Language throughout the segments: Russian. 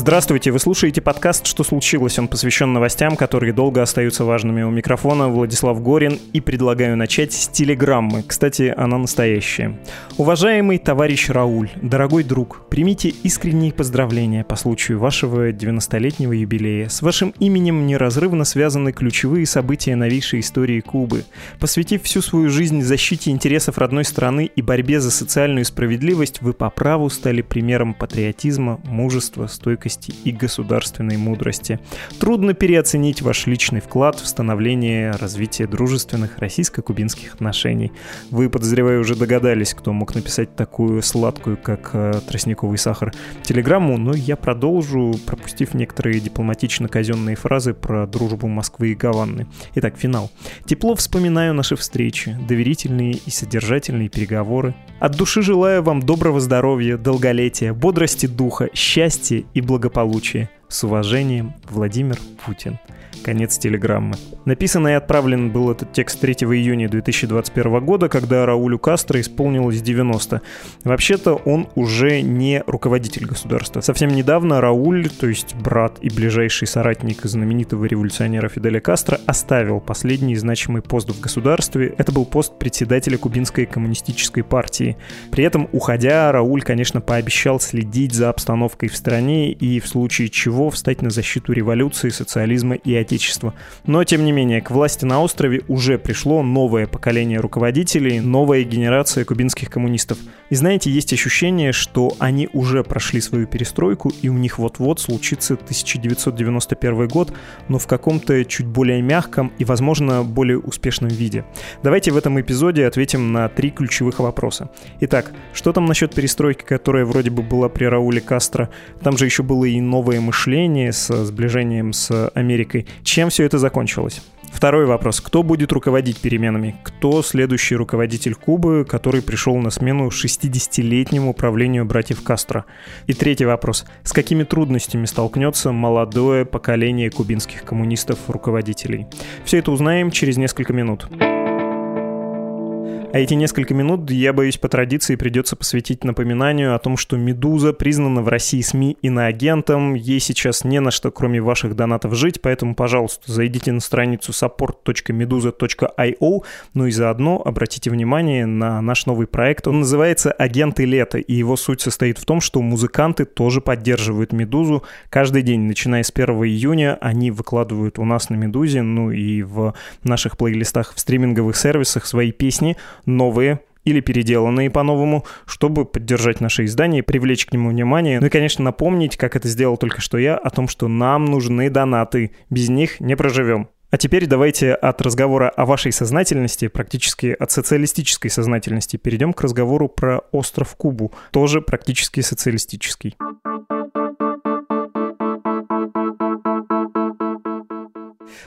Здравствуйте, вы слушаете подкаст «Что случилось?». Он посвящен новостям, которые долго остаются важными. У микрофона Владислав Горин и предлагаю начать с телеграммы. Кстати, она настоящая. Уважаемый товарищ Рауль, дорогой друг, примите искренние поздравления по случаю вашего 90-летнего юбилея. С вашим именем неразрывно связаны ключевые события новейшей истории Кубы. Посвятив всю свою жизнь защите интересов родной страны и борьбе за социальную справедливость, вы по праву стали примером патриотизма, мужества, стойкости стойкости и государственной мудрости. Трудно переоценить ваш личный вклад в становление развития дружественных российско-кубинских отношений. Вы, подозреваю, уже догадались, кто мог написать такую сладкую, как э, тростниковый сахар, телеграмму, но я продолжу, пропустив некоторые дипломатично-казенные фразы про дружбу Москвы и Гаванны. Итак, финал. Тепло вспоминаю наши встречи, доверительные и содержательные переговоры. От души желаю вам доброго здоровья, долголетия, бодрости духа, счастья и благополучия. С уважением, Владимир Путин. Конец телеграммы. Написан и отправлен был этот текст 3 июня 2021 года, когда Раулю Кастро исполнилось 90. Вообще-то он уже не руководитель государства. Совсем недавно Рауль, то есть брат и ближайший соратник знаменитого революционера Фиделя Кастро, оставил последний значимый пост в государстве. Это был пост председателя Кубинской коммунистической партии. При этом, уходя, Рауль, конечно, пообещал следить за обстановкой в стране и в случае чего встать на защиту революции, социализма и Отечества. Но, тем не менее, к власти на острове уже пришло новое поколение руководителей, новая генерация кубинских коммунистов. И знаете, есть ощущение, что они уже прошли свою перестройку, и у них вот-вот случится 1991 год, но в каком-то чуть более мягком и, возможно, более успешном виде. Давайте в этом эпизоде ответим на три ключевых вопроса. Итак, что там насчет перестройки, которая вроде бы была при Рауле Кастро? Там же еще было и новое мышление с сближением с Америкой. Чем все это закончилось? Второй вопрос. Кто будет руководить переменами? Кто следующий руководитель Кубы, который пришел на смену 60-летнему правлению братьев Кастро? И третий вопрос. С какими трудностями столкнется молодое поколение кубинских коммунистов-руководителей? Все это узнаем через несколько минут. А эти несколько минут, я боюсь, по традиции придется посвятить напоминанию о том, что «Медуза» признана в России СМИ иноагентом. Ей сейчас не на что, кроме ваших донатов, жить, поэтому, пожалуйста, зайдите на страницу support.meduza.io, ну и заодно обратите внимание на наш новый проект. Он называется «Агенты лета», и его суть состоит в том, что музыканты тоже поддерживают «Медузу». Каждый день, начиная с 1 июня, они выкладывают у нас на «Медузе», ну и в наших плейлистах в стриминговых сервисах свои песни — новые или переделанные по-новому, чтобы поддержать наше издание, привлечь к нему внимание. Ну и, конечно, напомнить, как это сделал только что я, о том, что нам нужны донаты. Без них не проживем. А теперь давайте от разговора о вашей сознательности, практически от социалистической сознательности, перейдем к разговору про остров Кубу, тоже практически социалистический.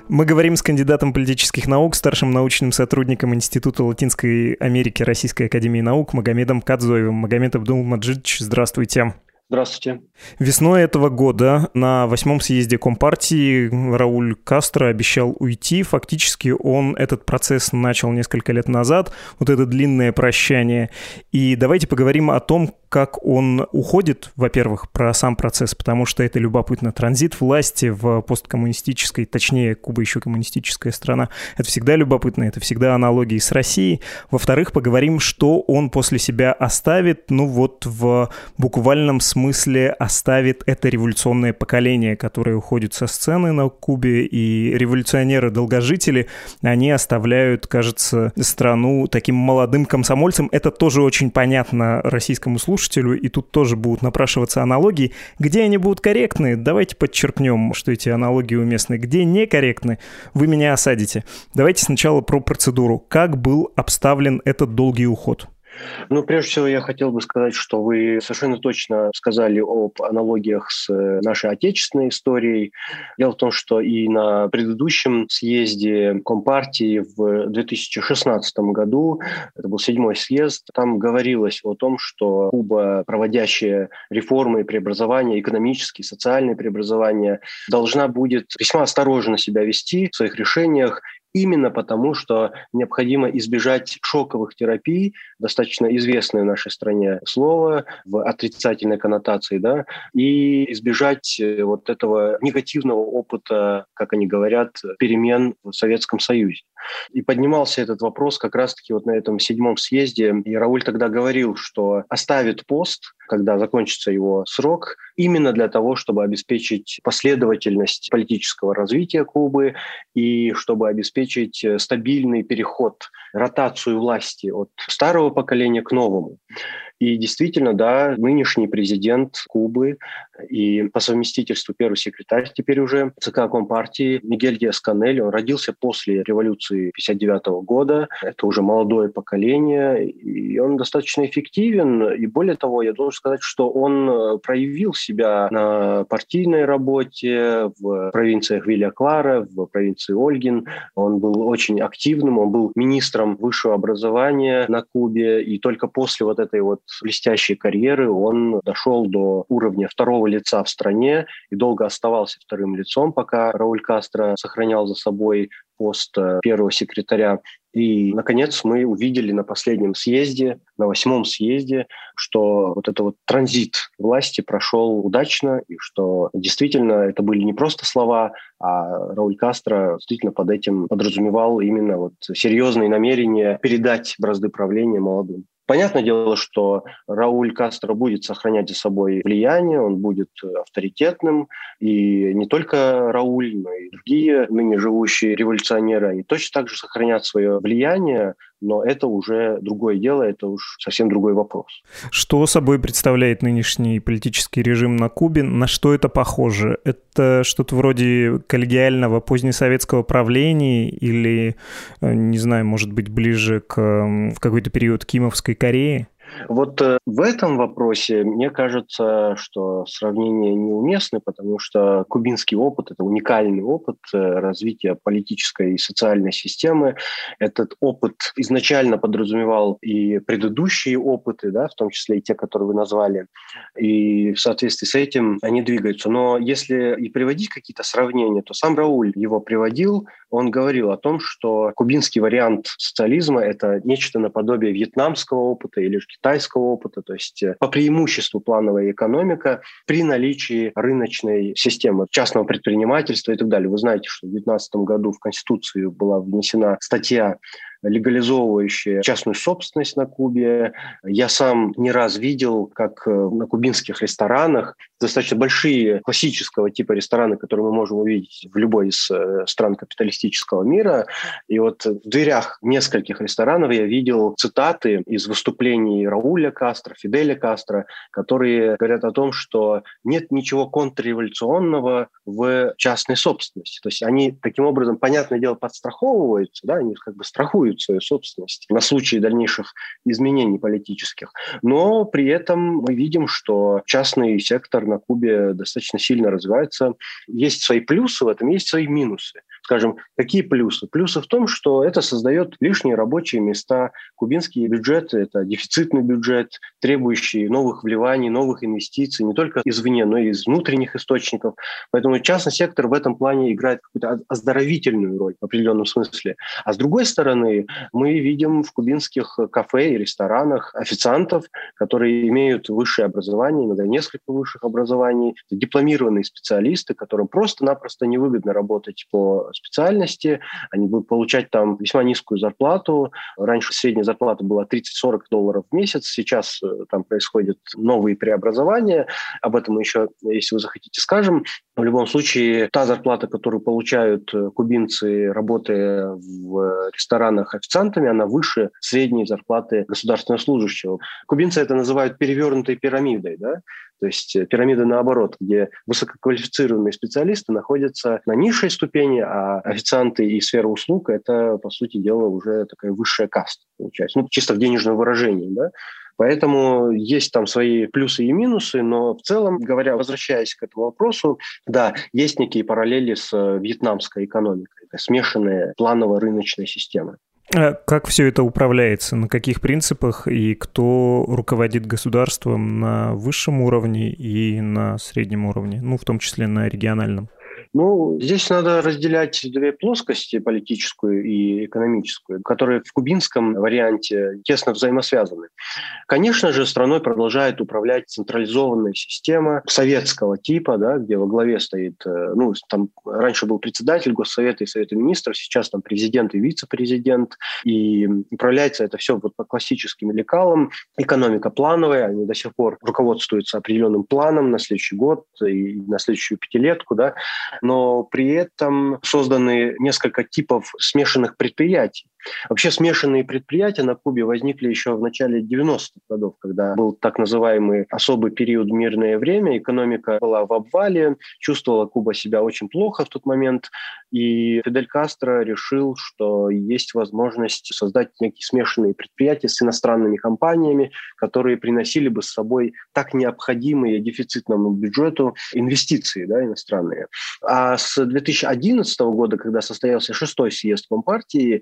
Мы говорим с кандидатом политических наук, старшим научным сотрудником Института Латинской Америки Российской Академии Наук Магомедом Кадзоевым. Магомед Абдул Маджидович, здравствуйте. Здравствуйте. Весной этого года на восьмом съезде Компартии Рауль Кастро обещал уйти. Фактически он этот процесс начал несколько лет назад, вот это длинное прощание. И давайте поговорим о том, как он уходит, во-первых, про сам процесс, потому что это любопытно. Транзит власти в посткоммунистической, точнее, Куба еще коммунистическая страна, это всегда любопытно, это всегда аналогии с Россией. Во-вторых, поговорим, что он после себя оставит, ну вот в буквальном смысле оставит это революционное поколение, которое уходит со сцены на Кубе, и революционеры-долгожители, они оставляют, кажется, страну таким молодым комсомольцем. Это тоже очень понятно российскому слушателю, слушателю, и тут тоже будут напрашиваться аналогии. Где они будут корректны, давайте подчеркнем, что эти аналогии уместны. Где некорректны, вы меня осадите. Давайте сначала про процедуру. Как был обставлен этот долгий уход? Ну, прежде всего, я хотел бы сказать, что вы совершенно точно сказали об аналогиях с э, нашей отечественной историей. Дело в том, что и на предыдущем съезде Компартии в 2016 году, это был седьмой съезд, там говорилось о том, что Куба, проводящая реформы и преобразования, экономические, социальные преобразования, должна будет весьма осторожно себя вести в своих решениях именно потому, что необходимо избежать шоковых терапий, достаточно известное в нашей стране слово в отрицательной коннотации, да, и избежать э, вот этого негативного опыта, как они говорят, перемен в Советском Союзе. И поднимался этот вопрос как раз-таки вот на этом седьмом съезде. И Рауль тогда говорил, что оставит пост, когда закончится его срок, именно для того, чтобы обеспечить последовательность политического развития Кубы и чтобы обеспечить стабильный переход, ротацию власти от старого поколения к новому. И действительно, да, нынешний президент Кубы и по совместительству первый секретарь теперь уже ЦК Компартии Мигель Диас-Канель, он родился после революции 59 года. Это уже молодое поколение, и он достаточно эффективен. И более того, я должен сказать, что он проявил себя на партийной работе в провинциях Вилья Клара, в провинции Ольгин. Он был очень активным, он был министром высшего образования на Кубе, и только после вот этой вот блестящей карьеры он дошел до уровня второго лица в стране и долго оставался вторым лицом, пока Рауль Кастро сохранял за собой пост э, первого секретаря. И, наконец, мы увидели на последнем съезде, на восьмом съезде, что вот этот вот транзит власти прошел удачно, и что действительно это были не просто слова, а Рауль Кастро действительно под этим подразумевал именно вот серьезные намерения передать бразды правления молодым. Понятное дело, что Рауль Кастро будет сохранять за собой влияние, он будет авторитетным, и не только Рауль, но и другие ныне живущие революционеры, они точно так же сохранят свое влияние, но это уже другое дело, это уж совсем другой вопрос. Что собой представляет нынешний политический режим на Кубе? На что это похоже? Это что-то вроде коллегиального позднесоветского правления или, э, не знаю, может быть, ближе к какой-то период Кимовской Кореи? Вот э, в этом вопросе мне кажется, что сравнение неуместно, потому что кубинский опыт – это уникальный опыт э, развития политической и социальной системы. Этот опыт изначально подразумевал и предыдущие опыты, да, в том числе и те, которые вы назвали, и в соответствии с этим они двигаются. Но если и приводить какие-то сравнения, то сам Рауль его приводил, он говорил о том, что кубинский вариант социализма – это нечто наподобие вьетнамского опыта или китайского опыта, то есть э, по преимуществу плановая экономика при наличии рыночной системы частного предпринимательства и так далее. Вы знаете, что в 2019 году в Конституцию была внесена статья легализовывающие частную собственность на Кубе. Я сам не раз видел, как э, на кубинских ресторанах достаточно большие классического типа рестораны, которые мы можем увидеть в любой из э, стран капиталистического мира. И вот в дверях нескольких ресторанов я видел цитаты из выступлений Рауля Кастро, Фиделя Кастро, которые говорят о том, что нет ничего контрреволюционного в частной собственности. То есть они таким образом, понятное дело, подстраховываются, да, они как бы страхуют свою собственность на случай дальнейших изменений политических. Но при этом мы видим, что частный сектор на Кубе достаточно сильно развивается. Есть свои плюсы в этом, есть свои минусы. Скажем, какие плюсы? Плюсы в том, что это создает лишние рабочие места. Кубинские бюджеты – это дефицитный бюджет, требующий новых вливаний, новых инвестиций, не только извне, но и из внутренних источников. Поэтому частный сектор в этом плане играет какую-то оздоровительную роль в определенном смысле. А с другой стороны, мы видим в кубинских кафе и ресторанах официантов, которые имеют высшее образование, иногда несколько высших образований, дипломированные специалисты, которым просто-напросто невыгодно работать по специальности, они будут получать там весьма низкую зарплату. Раньше средняя зарплата была 30-40 долларов в месяц, сейчас э, там происходят новые преобразования, об этом мы еще, если вы захотите, скажем. В любом случае, та зарплата, которую получают э, кубинцы, работая в ресторанах официантами, она выше средней зарплаты государственного служащего. Кубинцы это называют перевернутой пирамидой. Да? То есть э, пирамида наоборот, где высококвалифицированные специалисты находятся на низшей ступени, а официанты и сфера услуг – это, по сути дела, уже такая высшая каста, получается. Ну, чисто в денежном выражении, да. Поэтому есть там свои плюсы и минусы, но в целом, говоря, возвращаясь к этому вопросу, да, есть некие параллели с э, вьетнамской экономикой, смешанная планово-рыночная система. А как все это управляется? На каких принципах и кто руководит государством на высшем уровне и на среднем уровне, ну, в том числе на региональном? Ну, здесь надо разделять две плоскости, политическую и экономическую, которые в кубинском варианте тесно взаимосвязаны. Конечно же, страной продолжает управлять централизованная система советского типа, да, где во главе стоит, э, ну, там раньше был председатель Госсовета и Совета министров, сейчас там президент и вице-президент, и управляется это все вот по классическим лекалам. Экономика плановая, они до сих пор руководствуются определенным планом на следующий год и на следующую пятилетку, да, но при этом созданы несколько типов смешанных предприятий. Вообще смешанные предприятия на Кубе возникли еще в начале 90-х годов, когда был так называемый особый период мирное время, экономика была в обвале, чувствовала Куба себя очень плохо в тот момент, и Фидель Кастро решил, что есть возможность создать некие смешанные предприятия с иностранными компаниями, которые приносили бы с собой так необходимые дефицитному бюджету инвестиции да, иностранные. А с 2011 года, когда состоялся шестой съезд Компартии,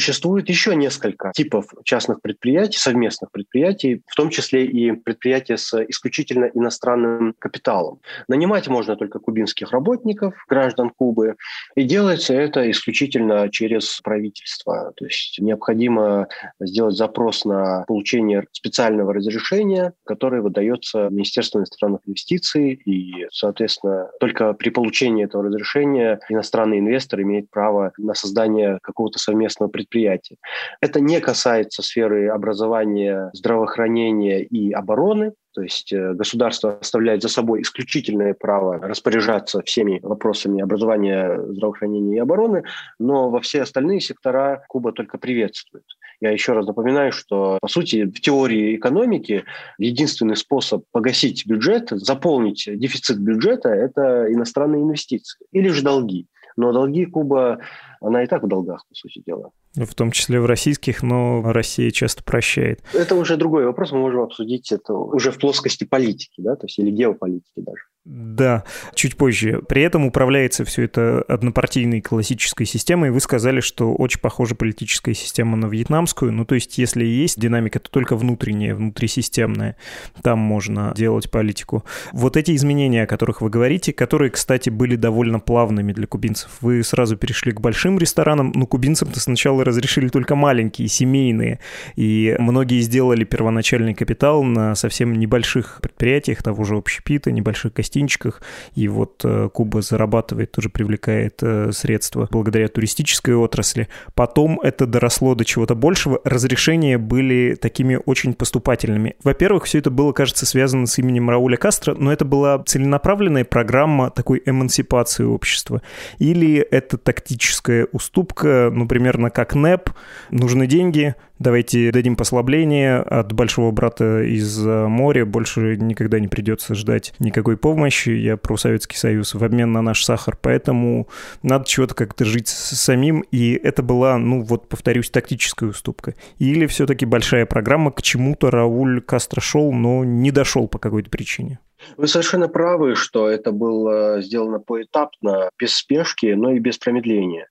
существует еще несколько типов частных предприятий, совместных предприятий, в том числе и предприятия с исключительно иностранным капиталом. Нанимать можно только кубинских работников, граждан Кубы, и делается это исключительно через правительство. То есть необходимо сделать запрос на получение специального разрешения, которое выдается Министерством иностранных инвестиций, и, соответственно, только при получении этого разрешения иностранный инвестор имеет право на создание какого-то совместного предприятия предприятий. Это не касается сферы образования, здравоохранения и обороны, то есть э, государство оставляет за собой исключительное право распоряжаться всеми вопросами образования, здравоохранения и обороны, но во все остальные сектора Куба только приветствует. Я еще раз напоминаю, что, по сути, в теории экономики единственный способ погасить бюджет, заполнить дефицит бюджета – это иностранные инвестиции или же долги. Но долги Куба, она и так в долгах, по сути дела. В том числе в российских, но Россия часто прощает. Это уже другой вопрос, мы можем обсудить это уже в плоскости политики, да, то есть или геополитики даже. Да, чуть позже. При этом управляется все это однопартийной классической системой. Вы сказали, что очень похожа политическая система на вьетнамскую. Ну, то есть, если есть динамика, то только внутренняя, внутрисистемная. Там можно делать политику. Вот эти изменения, о которых вы говорите, которые, кстати, были довольно плавными для кубинцев. Вы сразу перешли к большим ресторанам, но кубинцам-то сначала разрешили только маленькие, семейные. И многие сделали первоначальный капитал на совсем небольших предприятиях, того же общепита, небольших гостинчиках, и вот э, Куба зарабатывает, тоже привлекает э, средства благодаря туристической отрасли. Потом это доросло до чего-то большего, разрешения были такими очень поступательными. Во-первых, все это было, кажется, связано с именем Рауля Кастро, но это была целенаправленная программа такой эмансипации общества. Или это тактическая уступка, ну, примерно как НЭП, нужны деньги, давайте дадим послабление от большого брата из моря, больше никогда не придется ждать никакой помощи, я про Советский Союз, в обмен на наш сахар, поэтому надо чего-то как-то жить самим, и это была, ну вот, повторюсь, тактическая уступка. Или все-таки большая программа, к чему-то Рауль Кастро шел, но не дошел по какой-то причине. Вы совершенно правы, что это было сделано поэтапно, без спешки, но и без промедления.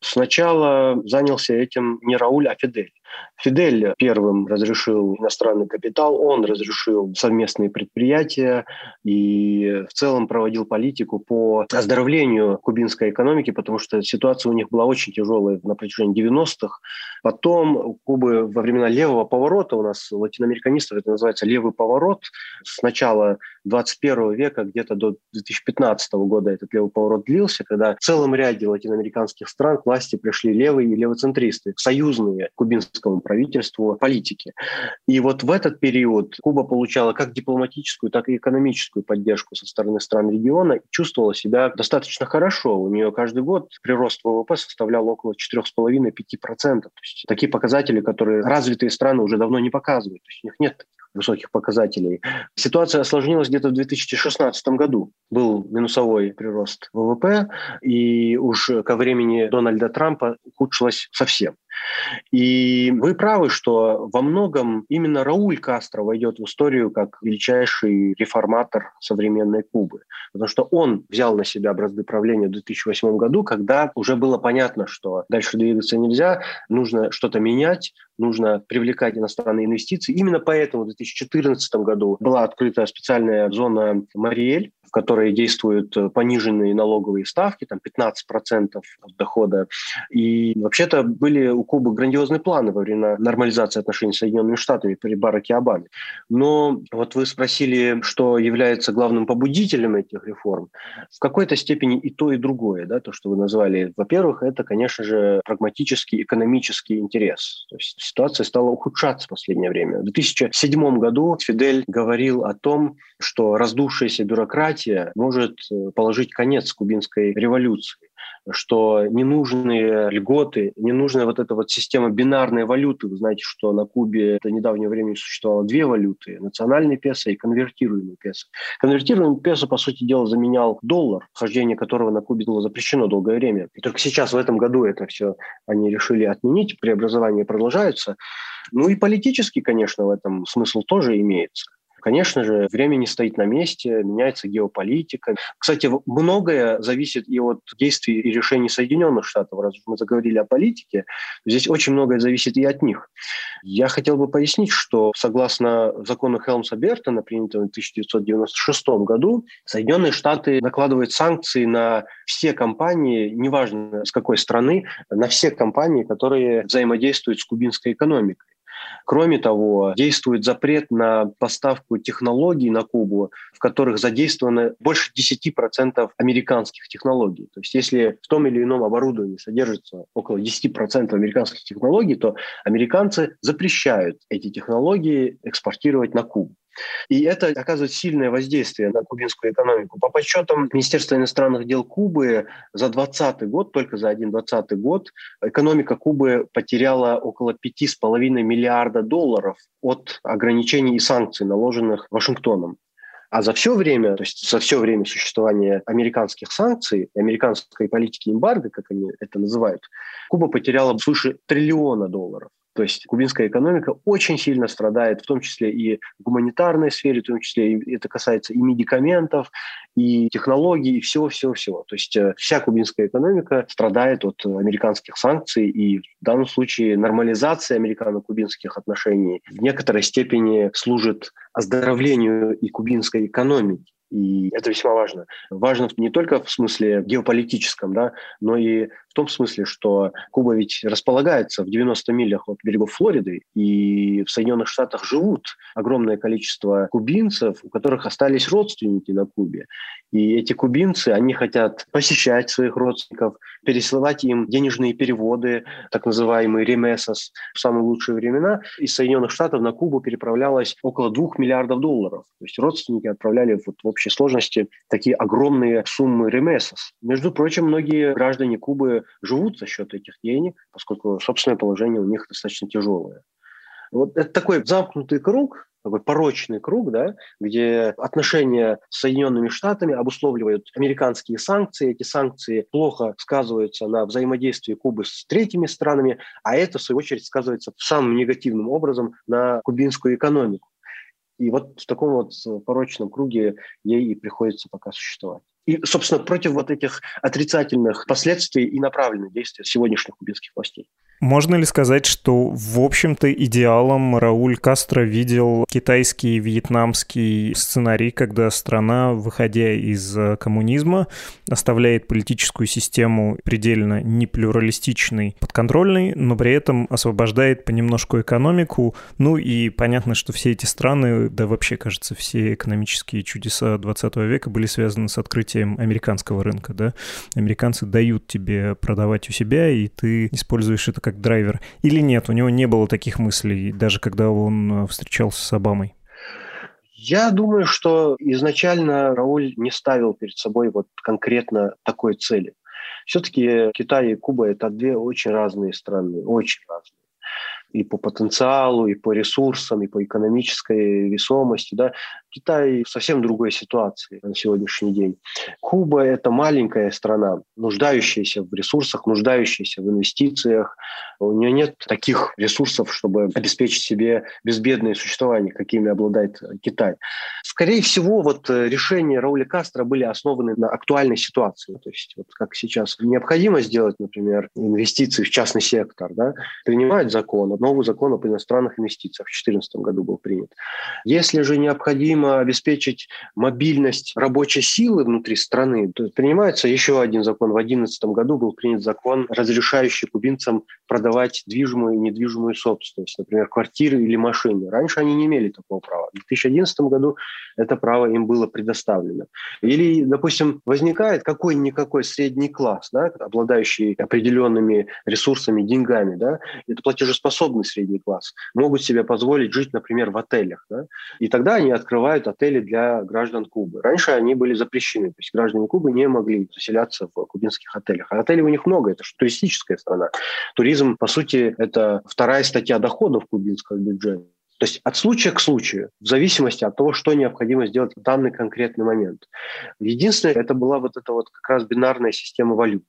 Сначала занялся этим не Рауль, а Фидель. Фидель первым разрешил иностранный капитал, он разрешил совместные предприятия и в целом проводил политику по оздоровлению кубинской экономики, потому что ситуация у них была очень тяжелая на протяжении 90-х. Потом у Кубы во времена левого поворота, у нас латиноамериканистов это называется левый поворот, с начала 21 века где-то до 2015 года этот левый поворот длился, когда в целом ряде латиноамериканских стран к власти пришли левые и левоцентристы, союзные кубинскому правительству политики. И вот в этот период Куба получала как дипломатическую, так и экономическую поддержку со стороны стран региона и чувствовала себя достаточно хорошо. У нее каждый год прирост ВВП составлял около 4,5-5%. То есть такие показатели, которые развитые страны уже давно не показывают. То есть у них нет высоких показателей. Ситуация осложнилась где-то в 2016 году. Был минусовой прирост ВВП, и уж ко времени Дональда Трампа ухудшилась совсем. И вы правы, что во многом именно Рауль Кастро войдет в историю как величайший реформатор современной Кубы. Потому что он взял на себя бразды правления в 2008 году, когда уже было понятно, что дальше двигаться нельзя, нужно что-то менять, нужно привлекать иностранные инвестиции. Именно поэтому в 2014 году была открыта специальная зона Мариэль, которой действуют э, пониженные налоговые ставки, там 15% от дохода. И вообще-то были у Кубы грандиозные планы во время нормализации отношений с Соединенными Штатами при Бараке Обаме. Но вот вы спросили, что является главным побудителем этих реформ. В какой-то степени и то, и другое, да, то, что вы назвали. Во-первых, это, конечно же, прагматический экономический интерес. То есть ситуация стала ухудшаться в последнее время. В 2007 году Фидель говорил о том, что раздувшаяся бюрократия может э, положить конец кубинской революции что ненужные льготы, ненужная вот эта вот система бинарной валюты. Вы знаете, что на Кубе до недавнего времени существовало две валюты – национальный песо и конвертируемый песо. Конвертируемый песо, по сути дела, заменял доллар, вхождение которого на Кубе было запрещено долгое время. И только сейчас, в этом году, это все они решили отменить, преобразования продолжаются. Ну и политически, конечно, в этом смысл тоже имеется. Конечно же, время не стоит на месте, меняется геополитика. Кстати, многое зависит и от действий и решений Соединенных Штатов. Раз мы заговорили о политике, здесь очень многое зависит и от них. Я хотел бы пояснить, что согласно закону Хелмса-Бертона, принятому в 1996 году, Соединенные Штаты накладывают санкции на все компании, неважно с какой страны, на все компании, которые взаимодействуют с кубинской экономикой. Кроме того, действует запрет на поставку технологий на Кубу, в которых задействовано больше 10% американских технологий. То есть если в том или ином оборудовании содержится около 10% американских технологий, то американцы запрещают эти технологии экспортировать на Кубу. И это оказывает сильное воздействие на кубинскую экономику. По подсчетам Министерства иностранных дел Кубы за 2020 год, только за один 2020 год, экономика Кубы потеряла около 5,5 миллиарда долларов от ограничений и санкций, наложенных Вашингтоном. А за все время, то есть за все время существования американских санкций, американской политики эмбарго, как они это называют, Куба потеряла свыше триллиона долларов. То есть кубинская экономика очень сильно страдает, в том числе и в гуманитарной сфере, в том числе и это касается и медикаментов, и технологий, и всего-всего-всего. То есть э, вся кубинская экономика страдает от американских санкций, и в данном случае нормализация американо-кубинских отношений в некоторой степени служит оздоровлению и кубинской экономики. И это весьма важно. Важно не только в смысле геополитическом, да, но и том смысле, что Куба ведь располагается в 90 милях от берегов Флориды, и в Соединенных Штатах живут огромное количество кубинцев, у которых остались родственники на Кубе. И эти кубинцы, они хотят посещать своих родственников, пересылать им денежные переводы, так называемые ремесос, в самые лучшие времена. Из Соединенных Штатов на Кубу переправлялось около двух миллиардов долларов. То есть родственники отправляли вот в общей сложности такие огромные суммы ремесос. Между прочим, многие граждане Кубы живут за счет этих денег, поскольку собственное положение у них достаточно тяжелое. Вот это такой замкнутый круг, такой порочный круг, да, где отношения с Соединенными Штатами обусловливают американские санкции. Эти санкции плохо сказываются на взаимодействии Кубы с третьими странами, а это, в свою очередь, сказывается самым негативным образом на кубинскую экономику. И вот в таком вот порочном круге ей и приходится пока существовать. И, собственно, против вот этих отрицательных последствий и направлены действия сегодняшних кубинских властей. Можно ли сказать, что, в общем-то, идеалом Рауль Кастро видел китайский, вьетнамский сценарий, когда страна, выходя из э, коммунизма, оставляет политическую систему предельно неплюралистичной, подконтрольной, но при этом освобождает понемножку экономику. Ну и понятно, что все эти страны, да вообще, кажется, все экономические чудеса 20 века были связаны с открытием американского рынка, да. Американцы дают тебе продавать у себя, и ты используешь это как драйвер, или нет, у него не было таких мыслей, даже когда он э, встречался с Обамой? Я думаю, что изначально Рауль не ставил перед собой вот конкретно такой цели. Все-таки Китай и Куба – это две очень разные страны, очень разные и по потенциалу, и по ресурсам, и по экономической весомости. Да. Китай в совсем другой ситуации на сегодняшний день. Куба – это маленькая страна, нуждающаяся в ресурсах, нуждающаяся в инвестициях. У нее нет таких ресурсов, чтобы обеспечить себе безбедное существование, какими обладает Китай. Скорее всего, вот решения Рауля Кастро были основаны на актуальной ситуации. То есть, вот как сейчас необходимо сделать, например, инвестиции в частный сектор, да, принимать закон, новый закон об иностранных инвестициях в 2014 году был принят. Если же необходимо обеспечить мобильность рабочей силы внутри страны, то принимается еще один закон. В 2011 году был принят закон, разрешающий кубинцам продавать движимую и недвижимую собственность, например, квартиры или машины. Раньше они не имели такого права. В 2011 году это право им было предоставлено. Или, допустим, возникает какой-никакой средний класс, да, обладающий определенными ресурсами, деньгами, да, это платежеспособный средний класс, могут себе позволить жить, например, в отелях. Да, и тогда они открывают отели для граждан Кубы. Раньше они были запрещены, то есть граждане Кубы не могли заселяться в кубинских отелях. А отелей у них много, это же туристическая страна. Туризм, по сути, это вторая статья доходов кубинского бюджета. То есть от случая к случаю, в зависимости от того, что необходимо сделать в данный конкретный момент. Единственное, это была вот эта вот как раз бинарная система валют.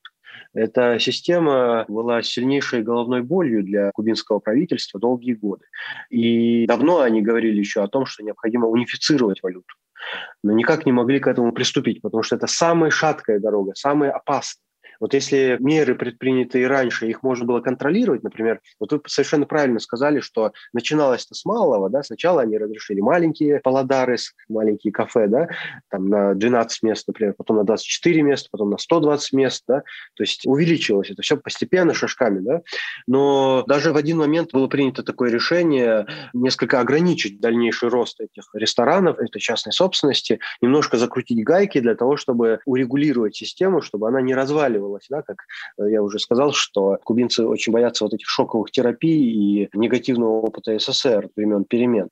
Эта система была сильнейшей головной болью для кубинского правительства долгие годы. И давно они говорили еще о том, что необходимо унифицировать валюту. Но никак не могли к этому приступить, потому что это самая шаткая дорога, самая опасная. Вот если меры, предпринятые раньше, их можно было контролировать, например, вот вы совершенно правильно сказали, что начиналось это с малого, да, сначала они разрешили маленькие паладары, маленькие кафе, да, там на 12 мест, например, потом на 24 места, потом на 120 мест, да, то есть увеличилось это все постепенно, шажками, да, но даже в один момент было принято такое решение несколько ограничить дальнейший рост этих ресторанов, этой частной собственности, немножко закрутить гайки для того, чтобы урегулировать систему, чтобы она не разваливалась вырвалось, да, как э, я уже сказал, что кубинцы очень боятся вот этих шоковых терапий и негативного опыта СССР времен перемен.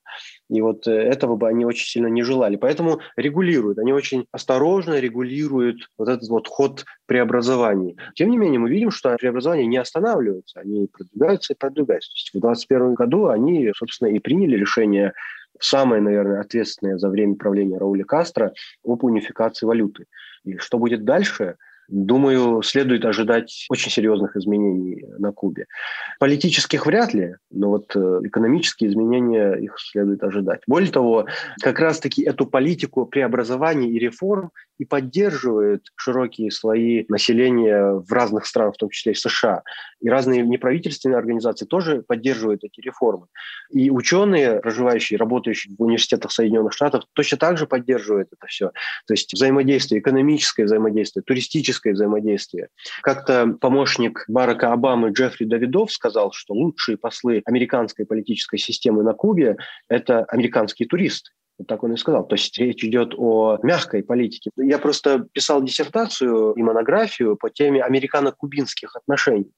И вот э, этого бы они очень сильно не желали. Поэтому регулируют. Они очень осторожно регулируют вот этот вот ход преобразований. Тем не менее, мы видим, что преобразования не останавливаются. Они продвигаются и продвигаются. То есть в 2021 году они, собственно, и приняли решение самое, наверное, ответственное за время правления Рауля Кастро об унификации валюты. И что будет дальше – Думаю, следует ожидать очень серьезных изменений на Кубе. Политических вряд ли, но вот э, экономические изменения их следует ожидать. Более того, как раз-таки эту политику преобразований и реформ и поддерживают широкие слои населения в разных странах, в том числе и в США. И разные неправительственные организации тоже поддерживают эти реформы. И ученые, проживающие, работающие в университетах Соединенных Штатов, точно так же поддерживают это все. То есть взаимодействие, экономическое взаимодействие, туристическое взаимодействие. Как-то помощник Барака Обамы Джеффри Давидов сказал, что лучшие послы американской политической системы на Кубе – это американские туристы. Вот так он и сказал. То есть речь идет о мягкой политике. Я просто писал диссертацию и монографию по теме американо-кубинских отношений.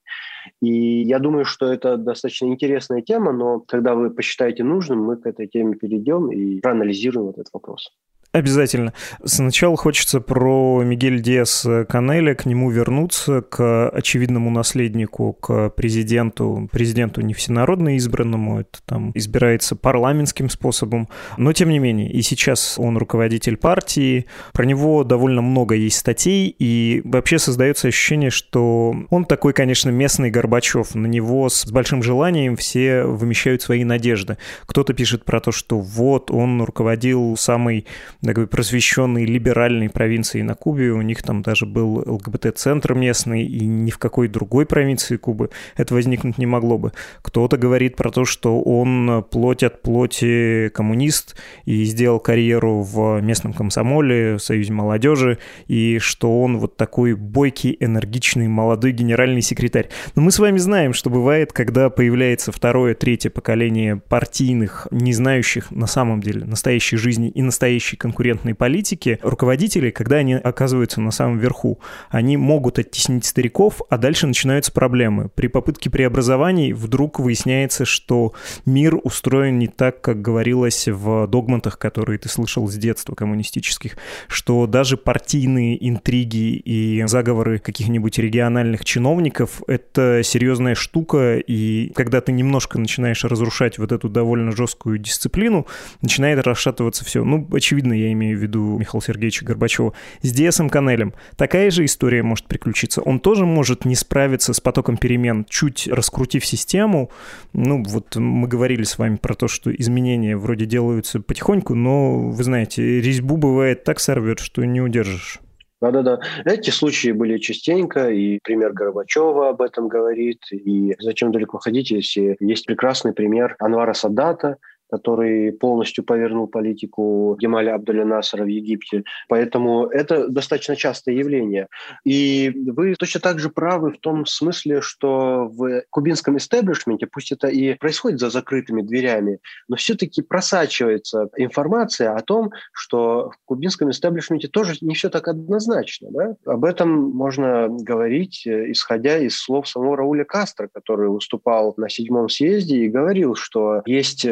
И я думаю, что это достаточно интересная тема, но когда вы посчитаете нужным, мы к этой теме перейдем и проанализируем вот этот вопрос. Обязательно. Сначала хочется про Мигель Диас Канеля, к нему вернуться, к очевидному наследнику, к президенту, президенту не всенародно избранному, это там избирается парламентским способом, но тем не менее, и сейчас он руководитель партии, про него довольно много есть статей, и вообще создается ощущение, что он такой, конечно, местный Горбачев, на него с большим желанием все вымещают свои надежды. Кто-то пишет про то, что вот он руководил самой такой просвещенной либеральной провинции на Кубе. У них там даже был ЛГБТ-центр местный, и ни в какой другой провинции Кубы это возникнуть не могло бы. Кто-то говорит про то, что он плоть от плоти коммунист и сделал карьеру в местном комсомоле, в Союзе молодежи, и что он вот такой бойкий, энергичный, молодой генеральный секретарь. Но мы с вами знаем, что бывает, когда появляется второе, третье поколение партийных, не знающих на самом деле настоящей жизни и настоящей конкурентной политики, руководители, когда они оказываются на самом верху, они могут оттеснить стариков, а дальше начинаются проблемы. При попытке преобразований вдруг выясняется, что мир устроен не так, как говорилось в догматах, которые ты слышал с детства коммунистических, что даже партийные интриги и заговоры каких-нибудь региональных чиновников — это серьезная штука, и когда ты немножко начинаешь разрушать вот эту довольно жесткую дисциплину, начинает расшатываться все. Ну, очевидно, я имею в виду Михаила Сергеевича Горбачева. С Диасом Канелем такая же история может приключиться. Он тоже может не справиться с потоком перемен, чуть раскрутив систему. Ну, вот мы говорили с вами про то, что изменения вроде делаются потихоньку, но, вы знаете, резьбу бывает так сорвет, что не удержишь. Да-да-да. Эти случаи были частенько, и пример Горбачева об этом говорит. И зачем далеко ходить, если есть прекрасный пример Анвара Садата, который полностью повернул политику Гемаля Абдуля Насара в Египте. Поэтому это достаточно частое явление. И вы точно так же правы в том смысле, что в кубинском истеблишменте, пусть это и происходит за закрытыми дверями, но все-таки просачивается информация о том, что в кубинском истеблишменте тоже не все так однозначно. Да? Об этом можно говорить, исходя из слов самого Рауля Кастро, который выступал на седьмом съезде и говорил, что есть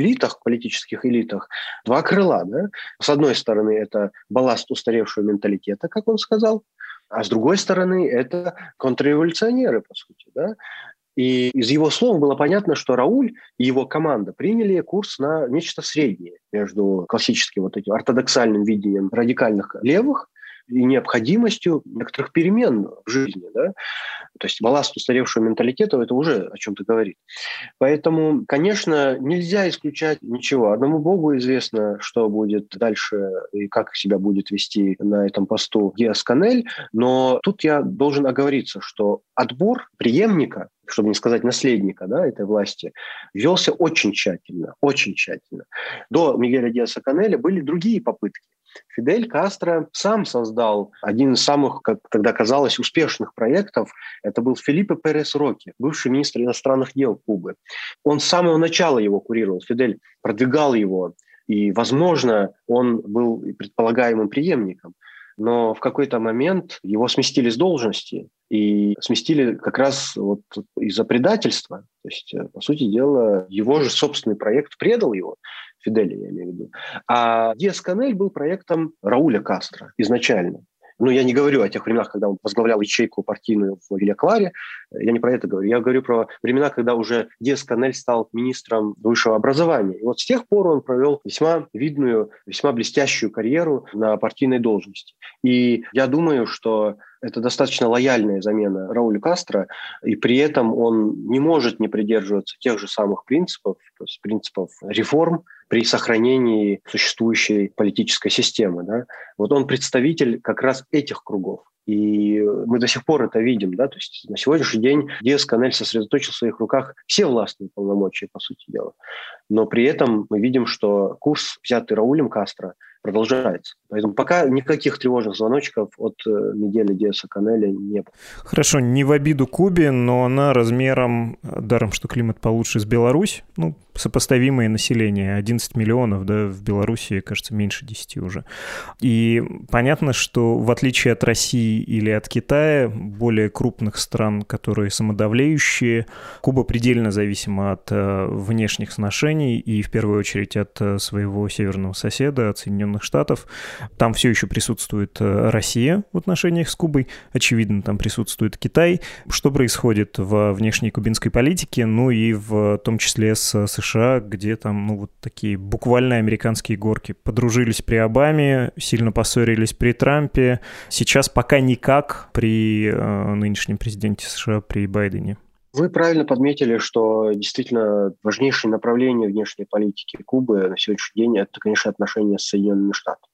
элитах, политических элитах, два крыла. Да? С одной стороны, это балласт устаревшего менталитета, как он сказал, а с другой стороны, это контрреволюционеры, по сути. Да? И из его слов было понятно, что Рауль и его команда приняли курс на нечто среднее между классическим вот этим ортодоксальным видением радикальных левых и необходимостью некоторых перемен в жизни. Да? То есть балласт устаревшего менталитета – это уже о чем-то говорит. Поэтому, конечно, нельзя исключать ничего. Одному Богу известно, что будет дальше и как себя будет вести на этом посту Диас Канель. Но тут я должен оговориться, что отбор преемника чтобы не сказать наследника да, этой власти, велся очень тщательно, очень тщательно. До Мигеля Диаса Канеля были другие попытки. Фидель Кастро сам создал один из самых, как тогда казалось, успешных проектов. Это был Филиппе Перес Роки, бывший министр иностранных дел Кубы. Он с самого начала его курировал. Фидель продвигал его, и, возможно, он был предполагаемым преемником. Но в какой-то момент его сместили с должности, и сместили как раз вот из-за предательства. То есть, э, по сути дела, его же собственный проект предал его. Фиделя, я имею в виду. А Диас Канель был проектом Рауля Кастро изначально. Ну, я не говорю о тех временах, когда он возглавлял ячейку партийную в Вильякларе. Я не про это говорю. Я говорю про времена, когда уже Диас Канель стал министром высшего образования. И вот с тех пор он провел весьма видную, весьма блестящую карьеру на партийной должности. И я думаю, что это достаточно лояльная замена Раулю Кастро, и при этом он не может не придерживаться тех же самых принципов, то есть принципов реформ при сохранении существующей политической системы. Да? Вот он представитель как раз этих кругов. И мы до сих пор это видим, да, то есть на сегодняшний день Диас Канель сосредоточил в своих руках все властные полномочия, по сути дела. Но при этом мы видим, что курс, взятый Раулем Кастро, продолжается. Поэтому пока никаких тревожных звоночков от э, Мигеля Диаса Канеля не было. Хорошо, не в обиду Кубе, но она размером, даром, что климат получше, с Беларусь, ну, сопоставимое население, 11 миллионов, да, в Беларуси, кажется, меньше 10 уже. И понятно, что в отличие от России или от Китая, более крупных стран, которые самодавлеющие, Куба предельно зависима от э, внешних сношений и в первую очередь от э, своего северного соседа, от Соединенных Штатов. Там все еще присутствует э, Россия в отношениях с Кубой, очевидно, там присутствует Китай. Что происходит во внешней кубинской политике, ну и в том числе с США, где там, ну, вот такие буквально американские горки. Подружились при Обаме, сильно поссорились при Трампе. Сейчас пока никак при э, нынешнем президенте США, при Байдене. Вы правильно подметили, что действительно важнейшее направление внешней политики Кубы на сегодняшний день – это, конечно, отношения с Соединенными Штатами.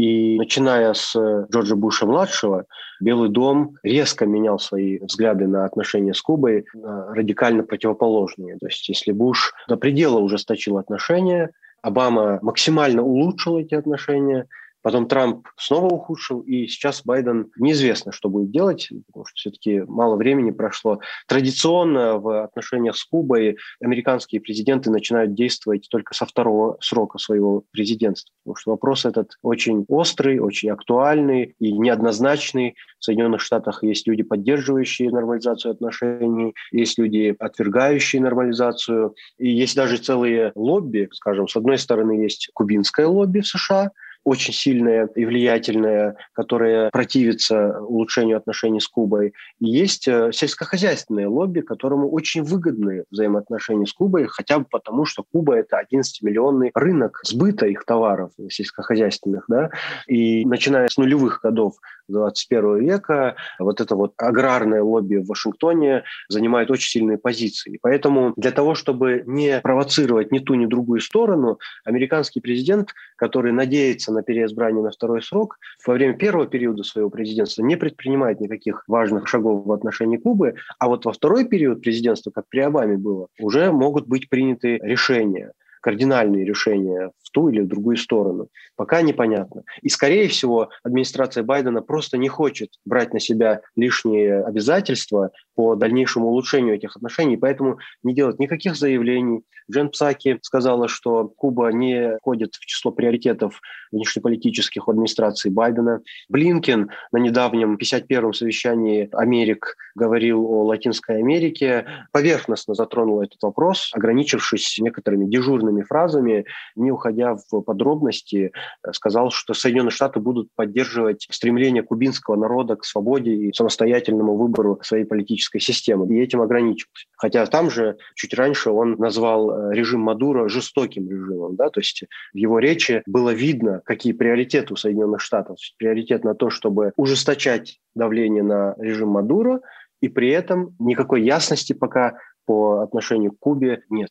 И начиная с Джорджа Буша-младшего, Белый дом резко менял свои взгляды на отношения с Кубой радикально противоположные. То есть если Буш до предела ужесточил отношения, Обама максимально улучшил эти отношения, Потом Трамп снова ухудшил, и сейчас Байден неизвестно, что будет делать, потому что все-таки мало времени прошло. Традиционно в отношениях с Кубой американские президенты начинают действовать только со второго срока своего президентства, потому что вопрос этот очень острый, очень актуальный и неоднозначный. В Соединенных Штатах есть люди, поддерживающие нормализацию отношений, есть люди, отвергающие нормализацию, и есть даже целые лобби, скажем, с одной стороны есть кубинское лобби в США, очень сильная и влиятельная, которая противится улучшению отношений с Кубой. И есть э, сельскохозяйственное лобби, которому очень выгодны взаимоотношения с Кубой, хотя бы потому, что Куба – это 11-миллионный рынок сбыта их товаров сельскохозяйственных. Да? И начиная с нулевых годов 21 века вот это вот аграрное лобби в Вашингтоне занимает очень сильные позиции. Поэтому для того, чтобы не провоцировать ни ту, ни другую сторону, американский президент, который надеется на переизбрание на второй срок, во время первого периода своего президентства не предпринимает никаких важных шагов в отношении Кубы, а вот во второй период президентства, как при Обаме было, уже могут быть приняты решения кардинальные решения в ту или в другую сторону. Пока непонятно. И, скорее всего, администрация Байдена просто не хочет брать на себя лишние обязательства по дальнейшему улучшению этих отношений, поэтому не делать никаких заявлений. Джен Псаки сказала, что Куба не входит в число приоритетов внешнеполитических администрации Байдена. Блинкен на недавнем 51-м совещании Америк говорил о Латинской Америке, поверхностно затронул этот вопрос, ограничившись некоторыми дежурными фразами, не уходя в подробности, сказал, что Соединенные Штаты будут поддерживать стремление кубинского народа к свободе и самостоятельному выбору своей политической системы. И этим ограничился. Хотя там же чуть раньше он назвал э, режим Мадуро жестоким режимом. Да? То есть в его речи было видно, какие приоритеты у Соединенных Штатов. Приоритет на то, чтобы ужесточать давление на режим Мадуро, и при этом никакой ясности пока по отношению к Кубе нет.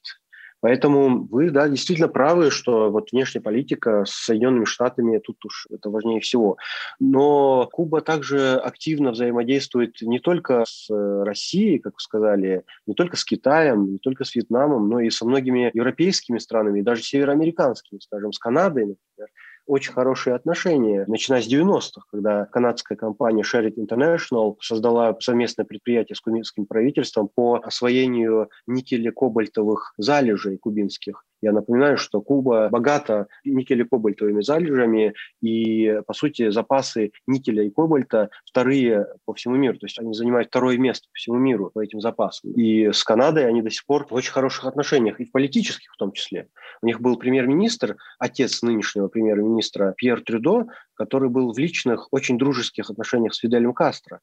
Поэтому вы, да, действительно правы, что вот внешняя политика с Соединенными Штатами тут уж это важнее всего. Но Куба также активно взаимодействует не только с э, Россией, как вы сказали, не только с Китаем, не только с Вьетнамом, но и со многими европейскими странами, и даже североамериканскими, скажем, с Канадой, например очень хорошие отношения, начиная с 90-х, когда канадская компания Sherrit International создала совместное предприятие с кубинским правительством по освоению никеля-кобальтовых залежей кубинских. Я напоминаю, что Куба богата никеле-кобальтовыми залежами, и, по сути, запасы никеля и кобальта вторые по всему миру. То есть они занимают второе место по всему миру по этим запасам. И с Канадой они до сих пор в очень хороших отношениях, и в политических в том числе. У них был премьер-министр, отец нынешнего премьер-министра Пьер Трюдо, который был в личных, очень дружеских отношениях с Фиделем Кастро.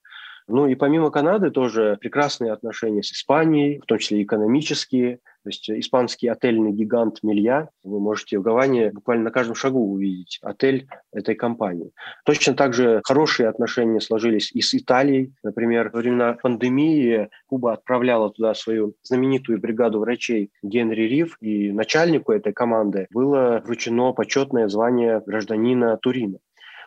Ну и помимо Канады тоже прекрасные отношения с Испанией, в том числе экономические. То есть испанский отельный гигант Милья, вы можете в Гаване буквально на каждом шагу увидеть отель этой компании. Точно так же хорошие отношения сложились и с Италией. Например, во времена пандемии Куба отправляла туда свою знаменитую бригаду врачей Генри Рив, и начальнику этой команды было вручено почетное звание гражданина Турина.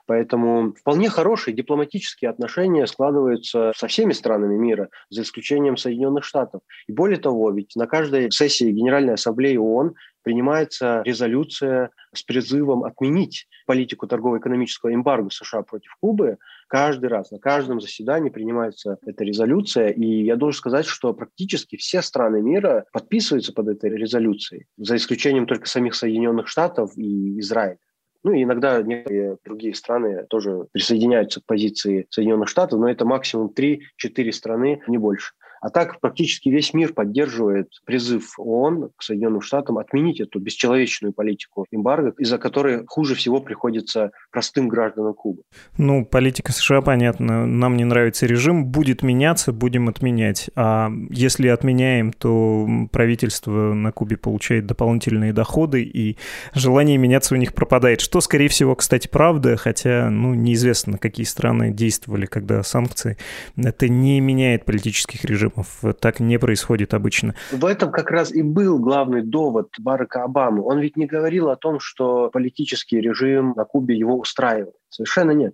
Поэтому вполне хорошие дипломатические отношения складываются со всеми странами мира, за исключением Соединенных Штатов. И более того, ведь на каждой сессии Генеральной Ассамблеи ООН принимается резолюция с призывом отменить политику торгово-экономического эмбарго США против Кубы. Каждый раз, на каждом заседании принимается эта резолюция. И я должен сказать, что практически все страны мира подписываются под этой резолюцией, за исключением только самих Соединенных Штатов и Израиля. Ну и иногда некоторые другие страны тоже присоединяются к позиции Соединенных Штатов, но это максимум 3-4 страны, не больше. А так практически весь мир поддерживает призыв ООН к Соединенным Штатам отменить эту бесчеловечную политику эмбарго, из-за которой хуже всего приходится простым гражданам Кубы. Ну, политика США, понятно. Нам не нравится режим. Будет меняться, будем отменять. А если отменяем, то правительство на Кубе получает дополнительные доходы, и желание меняться у них пропадает. Что, скорее всего, кстати, правда, хотя, ну, неизвестно, какие страны действовали, когда санкции. Это не меняет политических режимов режимов. Так не происходит обычно. В этом как раз и был главный довод Барака Обамы. Он ведь не говорил о том, что политический режим на Кубе его устраивает. Совершенно нет.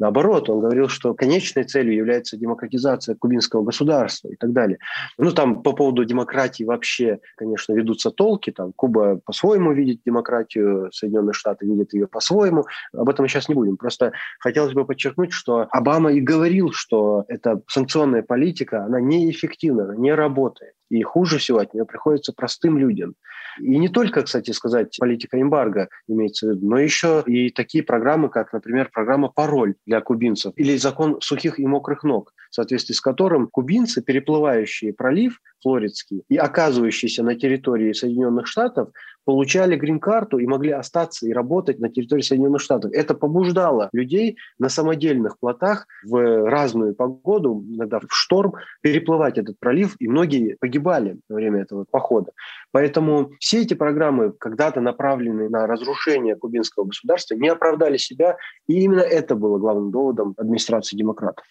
Наоборот, он говорил, что конечной целью является демократизация кубинского государства и так далее. Ну, там по поводу демократии вообще, конечно, ведутся толки. Там Куба по-своему видит демократию, Соединенные Штаты видят ее по-своему. Об этом сейчас не будем. Просто хотелось бы подчеркнуть, что Обама и говорил, что эта санкционная политика, она неэффективна, она не работает. И хуже всего от нее приходится простым людям. И не только, кстати сказать, политика эмбарго имеется в виду, но еще и такие программы, как, например, программа «Пароль» для кубинцев или закон сухих и мокрых ног, в соответствии с которым кубинцы, переплывающие пролив флоридский и оказывающиеся на территории Соединенных Штатов, получали грин-карту и могли остаться и работать на территории Соединенных Штатов. Это побуждало людей на самодельных плотах в разную погоду, иногда в шторм, переплывать этот пролив, и многие погибали во время этого похода. Поэтому все эти программы, когда-то направленные на разрушение кубинского государства, не оправдали себя, и именно это было главным доводом администрации демократов.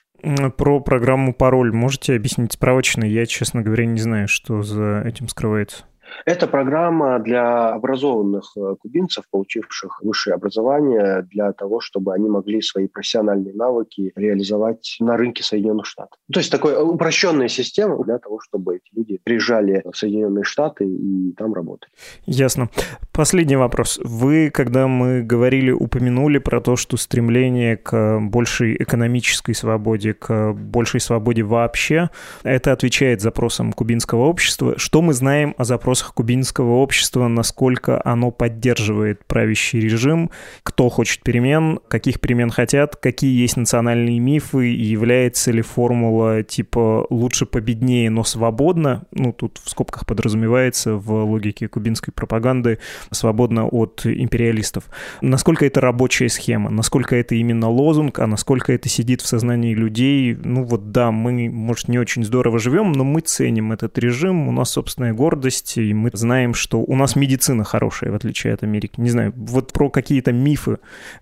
Про программу «Пароль» можете объяснить справочно? Я, честно говоря, не знаю, что за этим скрывается. Это программа для образованных э, кубинцев, получивших высшее образование, для того, чтобы они могли свои профессиональные навыки реализовать на рынке Соединенных Штатов. То есть такая упрощенная система для того, чтобы эти люди приезжали в Соединенные Штаты и там работали. Ясно. Последний вопрос. Вы, когда мы говорили, упомянули про то, что стремление к большей экономической свободе, к большей свободе вообще, это отвечает запросам кубинского общества. Что мы знаем о запросах вопросах кубинского общества, насколько оно поддерживает правящий режим, кто хочет перемен, каких перемен хотят, какие есть национальные мифы, и является ли формула типа «лучше победнее, но свободно», ну, тут в скобках подразумевается в логике кубинской пропаганды «свободно от империалистов». Насколько это рабочая схема, насколько это именно лозунг, а насколько это сидит в сознании людей, ну вот да, мы, может, не очень здорово живем, но мы ценим этот режим, у нас собственная гордость, и мы знаем, что у нас медицина хорошая, в отличие от Америки. Не знаю, вот про какие-то мифы,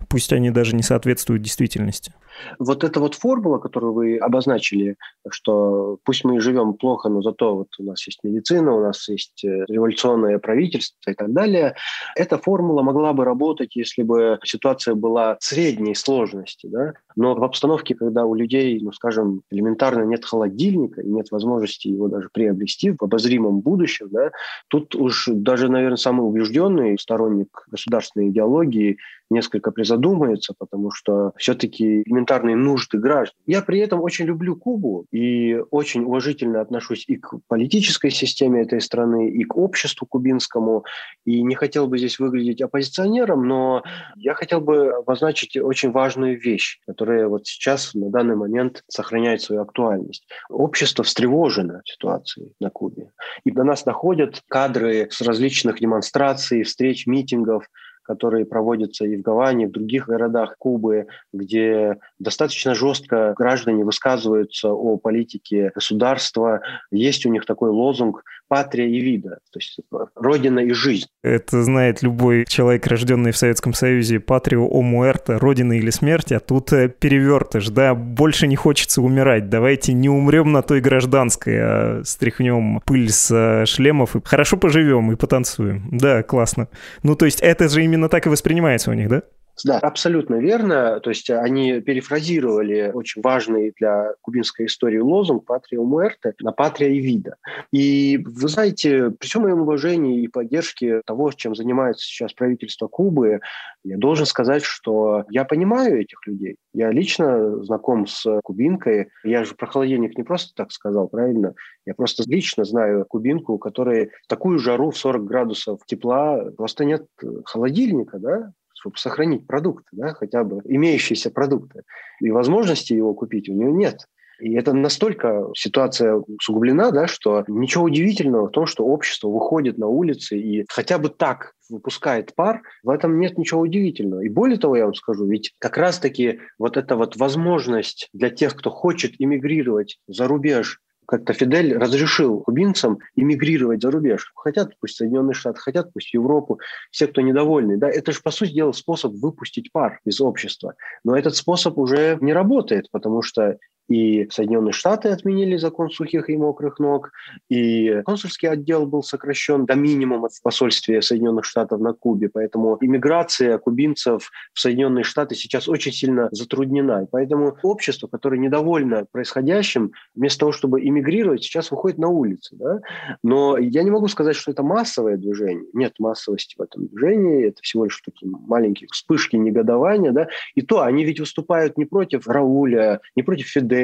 пусть они даже не соответствуют действительности. Вот эта вот формула, которую вы обозначили, что пусть мы живем плохо, но зато вот у нас есть медицина, у нас есть э, революционное правительство и так далее, эта формула могла бы работать, если бы ситуация была средней сложности. Да? Но в обстановке, когда у людей, ну, скажем, элементарно нет холодильника нет возможности его даже приобрести в обозримом будущем, да, тут уж даже, наверное, самый убежденный сторонник государственной идеологии несколько призадумается, потому что все-таки элементарные нужды граждан. Я при этом очень люблю Кубу и очень уважительно отношусь и к политической системе этой страны, и к обществу кубинскому, и не хотел бы здесь выглядеть оппозиционером, но я хотел бы обозначить очень важную вещь, которая вот сейчас на данный момент сохраняет свою актуальность. Общество встревожено ситуацией на Кубе. И до нас доходят кадры с различных демонстраций, встреч, митингов, которые проводятся и в Гаване, и в других городах Кубы, где достаточно жестко граждане высказываются о политике государства. Есть у них такой лозунг «патрия и вида», то есть «родина и жизнь». Это знает любой человек, рожденный в Советском Союзе, «патрио о муэрте», «родина или смерть», а тут э, перевертыш, да, больше не хочется умирать, давайте не умрем на той гражданской, а стряхнем пыль с э, шлемов и хорошо поживем и потанцуем. Да, классно. Ну, то есть это же именно так и воспринимается у них, да? Да, абсолютно верно. То есть они перефразировали очень важный для кубинской истории лозунг «Патрия Муэрте» на «Патрия и вида». И вы знаете, при всем моем уважении и поддержке того, чем занимается сейчас правительство Кубы, я должен сказать, что я понимаю этих людей. Я лично знаком с кубинкой. Я же про холодильник не просто так сказал, правильно? Я просто лично знаю кубинку, у которой в такую жару в 40 градусов тепла просто нет холодильника, да? Чтобы сохранить продукты, да, хотя бы имеющиеся продукты. И возможности его купить у нее нет. И это настолько ситуация усугублена, да, что ничего удивительного в том, что общество выходит на улицы и хотя бы так выпускает пар, в этом нет ничего удивительного. И более того, я вам скажу, ведь как раз-таки вот эта вот возможность для тех, кто хочет эмигрировать за рубеж, как-то Фидель разрешил кубинцам эмигрировать за рубеж. Хотят пусть Соединенные Штаты, хотят пусть Европу, все, кто недовольны. Да, это же, по сути дела, способ выпустить пар из общества. Но этот способ уже не работает, потому что И Соединенные Штаты отменили закон сухих и мокрых ног, и консульский отдел был сокращен до минимума в посольстве Соединенных Штатов на Кубе. Поэтому иммиграция кубинцев в Соединенные Штаты сейчас очень сильно затруднена. И поэтому общество, которое недовольно происходящим, вместо того, чтобы иммигрировать, сейчас выходит на улицы. Да? Но я не могу сказать, что это массовое движение. Нет массовости в этом движении. Это всего лишь такие маленькие вспышки негодования. Да? И то они ведь выступают не против Рауля, не против Фиделя,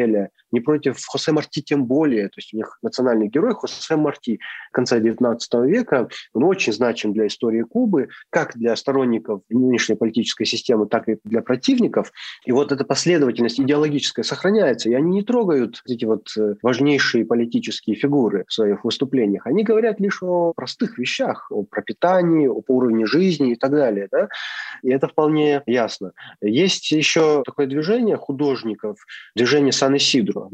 не против Хосе Марти тем более. То есть у них национальный герой Хосе Марти конца XIX века. Он очень значим для истории Кубы, как для сторонников нынешней политической системы, так и для противников. И вот эта последовательность идеологическая сохраняется. И они не трогают эти вот э, важнейшие политические фигуры в своих выступлениях. Они говорят лишь о простых вещах, о пропитании, о уровне жизни и так далее. Да? И это вполне ясно. Есть еще такое движение художников, движение Сан-Исидро,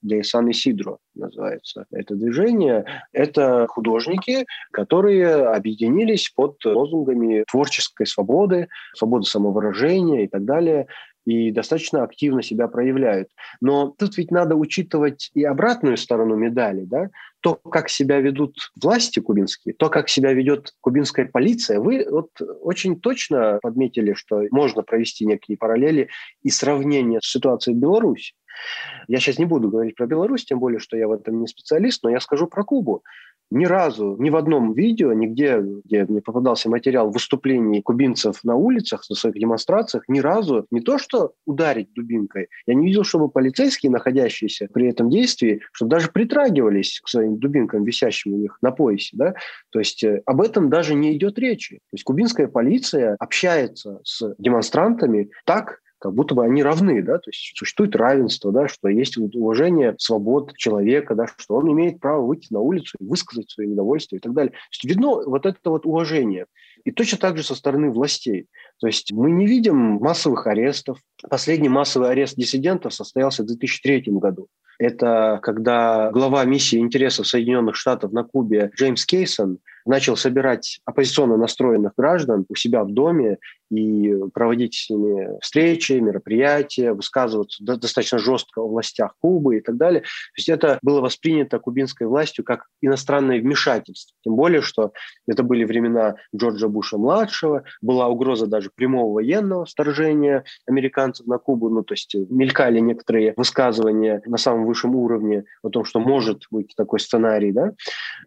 de San Isidro называется это движение. Это художники, которые объединились под лозунгами творческой свободы, свободы самовыражения и так далее и достаточно активно себя проявляют. Но тут ведь надо учитывать и обратную сторону медали, да? то, как себя ведут власти кубинские, то, как себя ведет кубинская полиция. Вы вот очень точно подметили, что можно провести некие параллели и сравнения с ситуацией в Беларуси. Я сейчас не буду говорить про Беларусь, тем более, что я в этом не специалист, но я скажу про Кубу ни разу, ни в одном видео, нигде, где мне попадался материал выступлений кубинцев на улицах, на своих демонстрациях, ни разу не то, что ударить дубинкой, я не видел, чтобы полицейские, находящиеся при этом действии, чтобы даже притрагивались к своим дубинкам, висящим у них на поясе. Да? То есть э, об этом даже не идет речи. То есть кубинская полиция общается с демонстрантами так, как будто бы они равны, да, то есть существует равенство, да, что есть уважение свобод человека, да, что он имеет право выйти на улицу и высказать свое недовольство и так далее. То есть видно вот это вот уважение. И точно так же со стороны властей. То есть мы не видим массовых арестов. Последний массовый арест диссидентов состоялся в 2003 году. Это когда глава миссии интересов Соединенных Штатов на Кубе Джеймс Кейсон начал собирать оппозиционно настроенных граждан у себя в доме и проводить с ними встречи, мероприятия, высказываться достаточно жестко о властях Кубы и так далее. То есть это было воспринято кубинской властью как иностранное вмешательство. Тем более, что это были времена Джорджа Буша-младшего, была угроза даже прямого военного вторжения американцев на Кубу, ну то есть мелькали некоторые высказывания на самом высшем уровне о том, что может быть такой сценарий, да,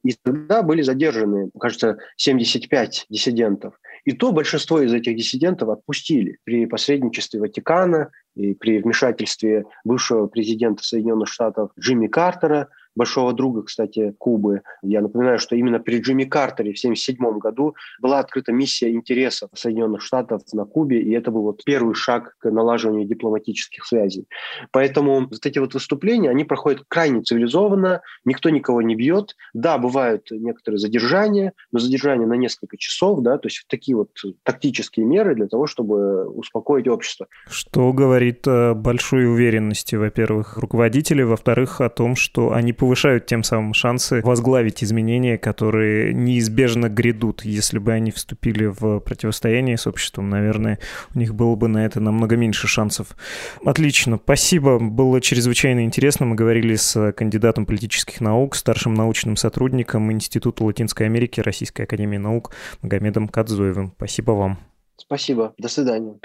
и тогда были задержаны, кажется, 75 диссидентов. И то большинство из этих диссидентов отпустили при посредничестве Ватикана и при вмешательстве бывшего президента Соединенных Штатов Джимми Картера – большого друга, кстати, Кубы. Я напоминаю, что именно при Джимми Картере в 1977 году была открыта миссия интересов Соединенных Штатов на Кубе, и это был вот первый шаг к налаживанию дипломатических связей. Поэтому вот эти вот выступления, они проходят крайне цивилизованно, никто никого не бьет. Да, бывают некоторые задержания, но задержания на несколько часов, да, то есть такие вот тактические меры для того, чтобы успокоить общество. Что говорит о большой уверенности, во-первых, руководителей, во-вторых, о том, что они повышают тем самым шансы возглавить изменения, которые неизбежно грядут. Если бы они вступили в противостояние с обществом, наверное, у них было бы на это намного меньше шансов. Отлично, спасибо, было чрезвычайно интересно. Мы говорили с кандидатом политических наук, старшим научным сотрудником Института Латинской Америки Российской Академии Наук Магомедом Кадзоевым. Спасибо вам. Спасибо, до свидания.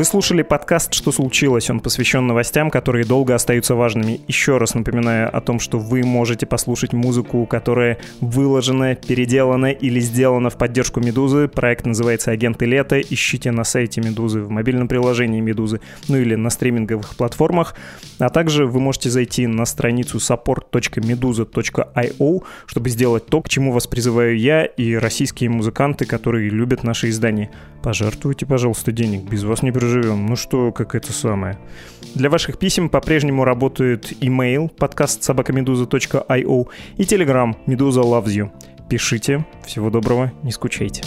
Вы слушали подкаст «Что случилось?». Он посвящен новостям, которые долго остаются важными. Еще раз напоминаю о том, что вы можете послушать музыку, которая выложена, переделана или сделана в поддержку «Медузы». Проект называется «Агенты лета». Ищите на сайте «Медузы», в мобильном приложении «Медузы», ну или на стриминговых платформах. А также вы можете зайти на страницу support.meduza.io, чтобы сделать то, к чему вас призываю я и российские музыканты, которые любят наши издания. Пожертвуйте, пожалуйста, денег, без вас не проживем живем. Ну что, как это самое. Для ваших писем по-прежнему работает email подкаст собакамедуза.io и telegram Медуза loves you. Пишите. Всего доброго, не скучайте.